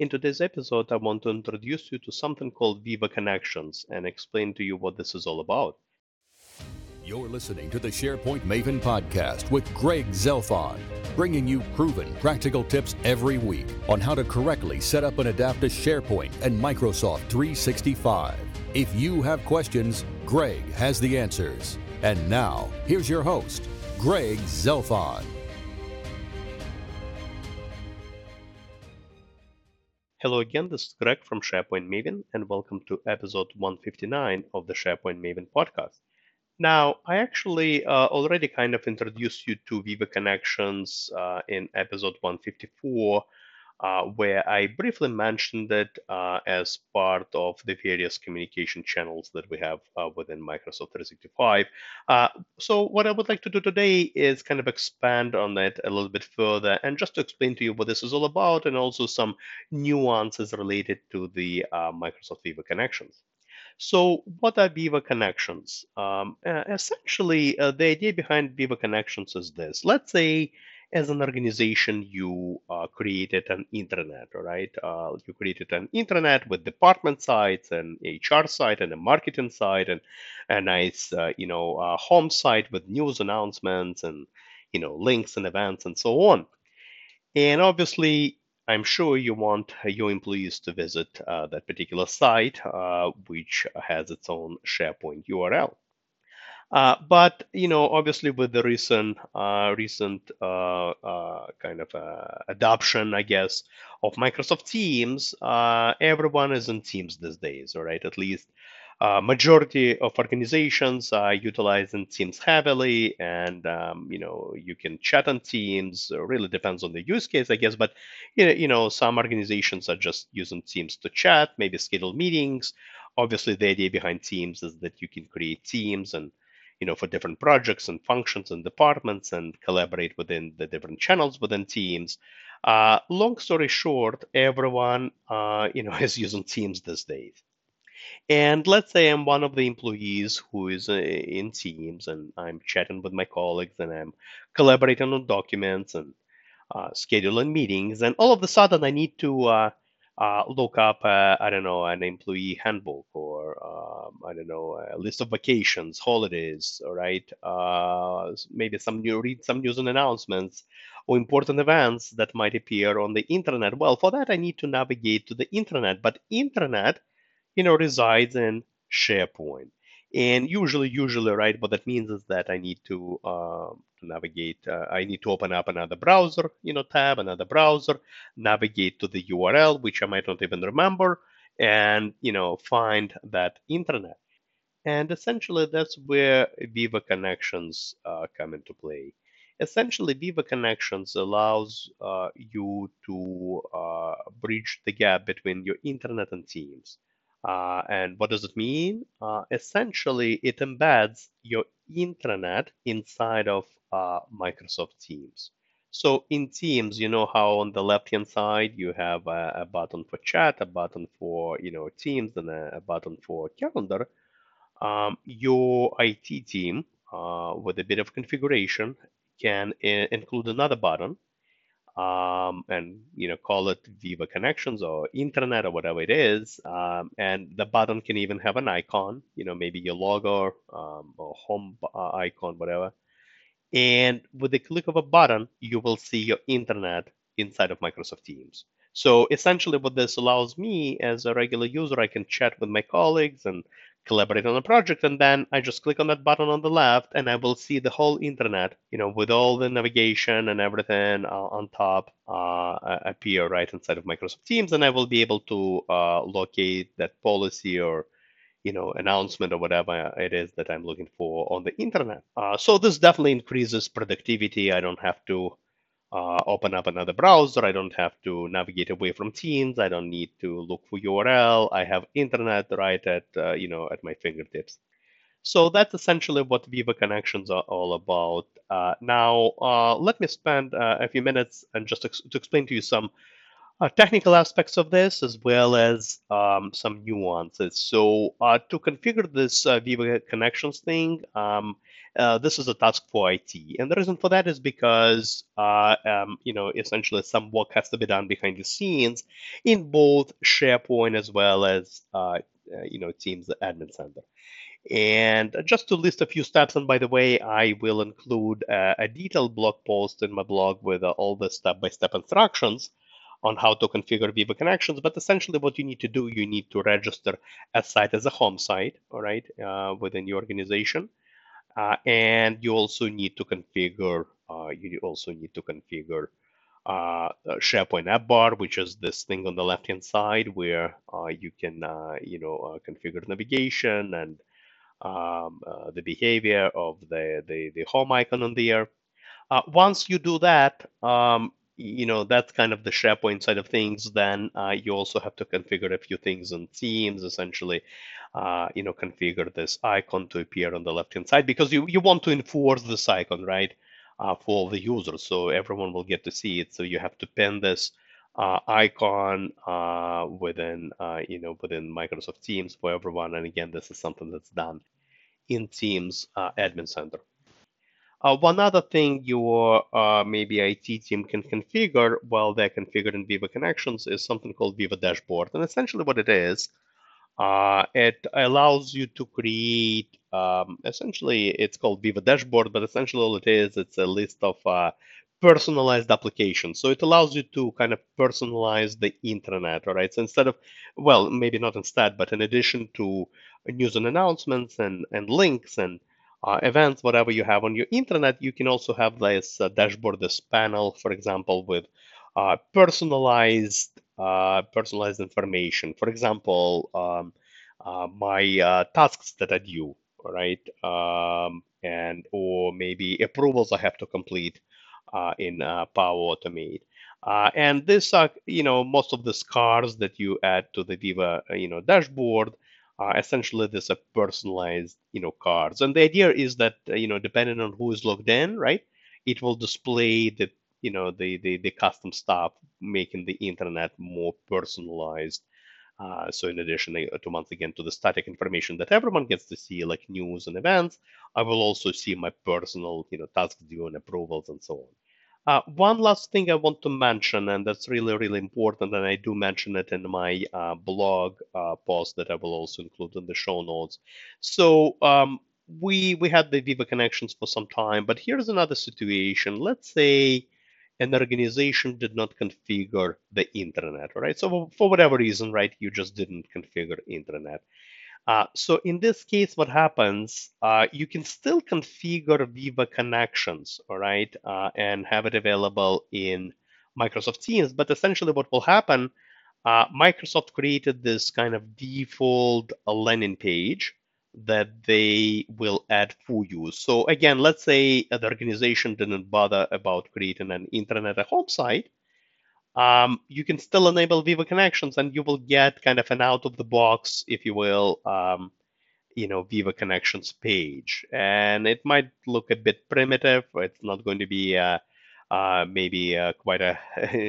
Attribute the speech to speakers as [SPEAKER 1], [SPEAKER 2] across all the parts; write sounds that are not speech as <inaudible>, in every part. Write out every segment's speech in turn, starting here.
[SPEAKER 1] In today's episode, I want to introduce you to something called Viva Connections and explain to you what this is all about.
[SPEAKER 2] You're listening to the SharePoint Maven podcast with Greg Zelfond, bringing you proven practical tips every week on how to correctly set up and adapt to SharePoint and Microsoft 365. If you have questions, Greg has the answers. And now, here's your host, Greg Zelfond.
[SPEAKER 1] Hello again, this is Greg from SharePoint Maven, and welcome to episode 159 of the SharePoint Maven podcast. Now, I actually uh, already kind of introduced you to Viva Connections uh, in episode 154, uh, where I briefly mentioned it uh, as part of the various communication channels that we have uh, within Microsoft 365. Uh, so, what I would like to do today is kind of expand on it a little bit further and just to explain to you what this is all about and also some nuances related to the Microsoft Viva Connections. So, what are Viva Connections? Um, uh, essentially, uh, the idea behind Viva Connections is this. Let's say, as an organization, you uh, created an intranet, right? Uh, you created an intranet with department sites and HR site and a marketing site and a nice, uh, you know, uh, home site with news announcements and, you know, links and events and so on. And obviously, I'm sure you want your employees to visit uh, that particular site, uh, which has its own SharePoint URL. Uh, but you know, obviously, with the recent uh, recent uh, uh, kind of adoption, I guess, of Microsoft Teams, everyone is in Teams these days, all right? At least uh, majority of organizations are utilizing Teams heavily, and um, you know you can chat on Teams. It really depends on the use case, I guess. But you know, some organizations are just using Teams to chat, maybe schedule meetings. Obviously, the idea behind Teams is that you can create teams and you know for different projects and functions and departments and collaborate within the different channels within Teams. Uh, long story short, everyone uh, you know <laughs> is using Teams these days. And let's say I'm one of the employees who is uh, in Teams and I'm chatting with my colleagues and I'm collaborating on documents and uh, scheduling meetings. And all of a sudden, I need to uh, look up, uh, I don't know, an employee handbook or, um, I don't know, a list of vacations, holidays, all right? Uh, maybe some new, read some news and announcements or important events that might appear on the internet. Well, for that, I need to navigate to the internet. But internet you know, resides in SharePoint. And usually, usually, right, what that means is that I need to, uh, navigate, uh, I need to open up another browser, you know, tab, another browser, navigate to the URL, which I might not even remember, and, you know, find that intranet. And essentially, that's where Viva Connections uh, come into play. Essentially, Viva Connections allows uh, you to uh, bridge the gap between your internet and Teams. Uh, and what does it mean? Uh, essentially, it embeds your intranet inside of uh, Microsoft Teams. So in Teams, you know how on the left-hand side you have a, a, button for chat, a button for you know Teams, and a, a button for calendar. Um, your IT team, uh, with a bit of configuration, can uh, include another button um, and you know call it Viva Connections or Internet or whatever it is. Um, and the button can even have an icon, you know, maybe your logo um, or home uh, icon, whatever. And with the click of a button, you will see your internet inside of Microsoft Teams. So essentially, what this allows me as a regular user, I can chat with my colleagues and collaborate on a project and then I just click on that button on the left and I will see the whole internet, you know, with all the navigation and everything uh, on top uh, appear right inside of Microsoft Teams and I will be able to uh, locate that policy or you know announcement or whatever it is that I'm looking for on the internet Uh, so this definitely increases productivity. I don't have to uh, open up another browser. I don't have to navigate away from Teams. I don't need to look for URL. I have internet right at uh, you know at my fingertips. So that's essentially what Viva Connections are all about. Uh, now, uh, let me spend uh, a few minutes and just ex to explain to you some uh, technical aspects of this as well as um, some nuances. So to configure this Viva Connections thing, um, uh, this is a task for IT, and the reason for that is because uh, um, you know essentially some work has to be done behind the scenes in both SharePoint as well as uh, you know Teams Admin Center. And just to list a few steps, and by the way, I will include a, detailed blog post in my blog with all the step-by-step instructions on how to configure Viva Connections. But essentially, what you need to do, you need to register a site as a home site, all right, uh, within your organization. Uh, and you also need to configure, uh, you also need to configure uh, SharePoint app bar, which is this thing on the left-hand side where uh, you can, uh, you know, configure navigation and um, the behavior of the, the, the home icon on there. once you do that, um, you know that's kind of the SharePoint side of things. Then uh, you also have to configure a few things in Teams, essentially, uh, you know, configure this icon to appear on the left-hand side because you you want to enforce this icon, right, uh, for the users, so everyone will get to see it. So you have to pin this uh, icon uh, within, uh, you know, within Microsoft Teams for everyone. And again, this is something that's done in Teams Admin Center. Uh, one other thing your uh, maybe IT team can configure while they're configured in Viva Connections is something called Viva Dashboard. And essentially what it is, uh, it allows you to create, um, essentially it's called Viva Dashboard, but essentially all it is, it's a list of uh, personalized applications. So it allows you to kind of personalize the intranet, all right? So instead of, well, maybe not instead, but in addition to news and announcements and, and links and uh, events, whatever you have on your internet, you can also have this uh, dashboard, this panel, for example, with uh, personalized uh, personalized information. For example, um, uh, my uh, tasks that I do, right, um, and or maybe approvals I have to complete in Power Automate. and this are, you know, most of the scars that you add to the Viva, you know, dashboard uh, essentially these are personalized you know cards and the idea is that uh, you know depending on who is logged in right it will display the you know the the, the custom stuff making the internet more personalized uh, so in addition uh, to once again to the static information that everyone gets to see like news and events i will also see my personal you know tasks due and approvals and so on uh, one last thing I want to mention, and that's really, really important, and I do mention it in my uh, blog uh, post that I will also include in the show notes. So um, we we had the Viva connections for some time, but here's another situation. Let's say an organization did not configure the internet, right? So for whatever reason, right, you just didn't configure internet. Uh, so in this case, what happens, uh, you can still configure Viva connections, all right, uh, and have it available in Microsoft Teams. But essentially what will happen, uh, Microsoft created this kind of default landing page that they will add for you. So again, let's say the organization didn't bother about creating an internet at home site um, you can still enable Viva connections and you will get kind of an out of the box, if you will, um, you know, Viva connections page. And it might look a bit primitive. It's not going to be uh, uh, maybe uh, quite a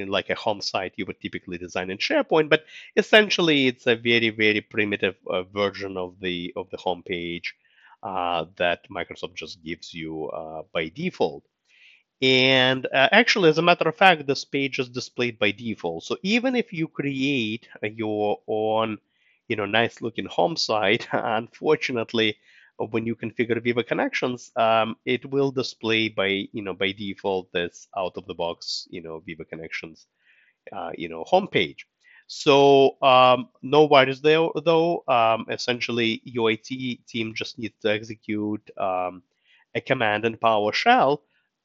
[SPEAKER 1] <laughs> like a home site you would typically design in SharePoint, but essentially it's a very very primitive uh, version of the of the home page uh, that Microsoft just gives you uh, by default. And actually, as a matter of fact, this page is displayed by default. So even if you create your own, you know, nice looking home site, <laughs> unfortunately, when you configure Viva Connections, um, it will display by, you know, by default this out of the box, you know, Viva Connections, uh, you know, homepage. So um, no worries there, though. Um, essentially, your IT team just needs to execute um, a command in PowerShell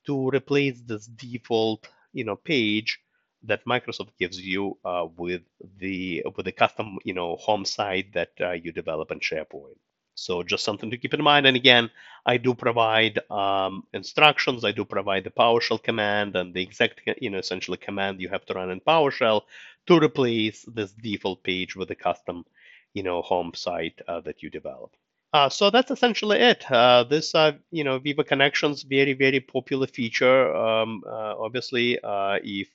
[SPEAKER 1] to replace this default you know page that Microsoft gives you uh, with the with the custom you know home site that uh, you develop in SharePoint. So just something to keep in mind. And again, I do provide um, instructions. I do provide the PowerShell command and the exact you know essentially command you have to run in PowerShell to replace this default page with a custom you know home site uh, that you develop. Uh, so that's essentially it. Uh, this, uh, you know, Viva Connections, very, very popular feature. Um, uh, obviously, uh, if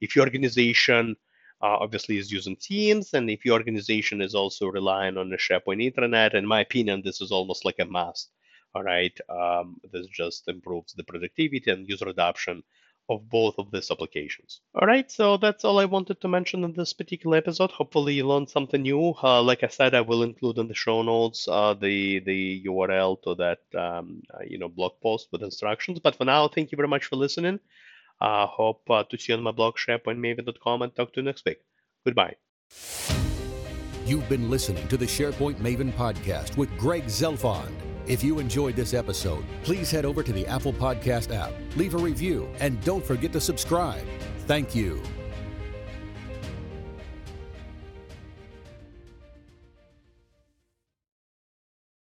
[SPEAKER 1] if your organization uh, obviously is using Teams, and if your organization is also relying on the SharePoint intranet, in my opinion, this is almost like a must. All right, um, this just improves the productivity and user adoption of both of these applications. All right, so that's all I wanted to mention in this particular episode. Hopefully you learned something new. Uh, like I said, I will include in the show notes uh, the the URL to that um, uh, you know blog post with instructions. But for now, thank you very much for listening. I hope uh, to see you on my blog sharepointmaven.com and talk to you next week. Goodbye.
[SPEAKER 2] You've been listening to the SharePoint Maven podcast with Greg Zelfond. If you enjoyed this episode, please head over to the Apple Podcast app, leave a review, and don't forget to subscribe. Thank you.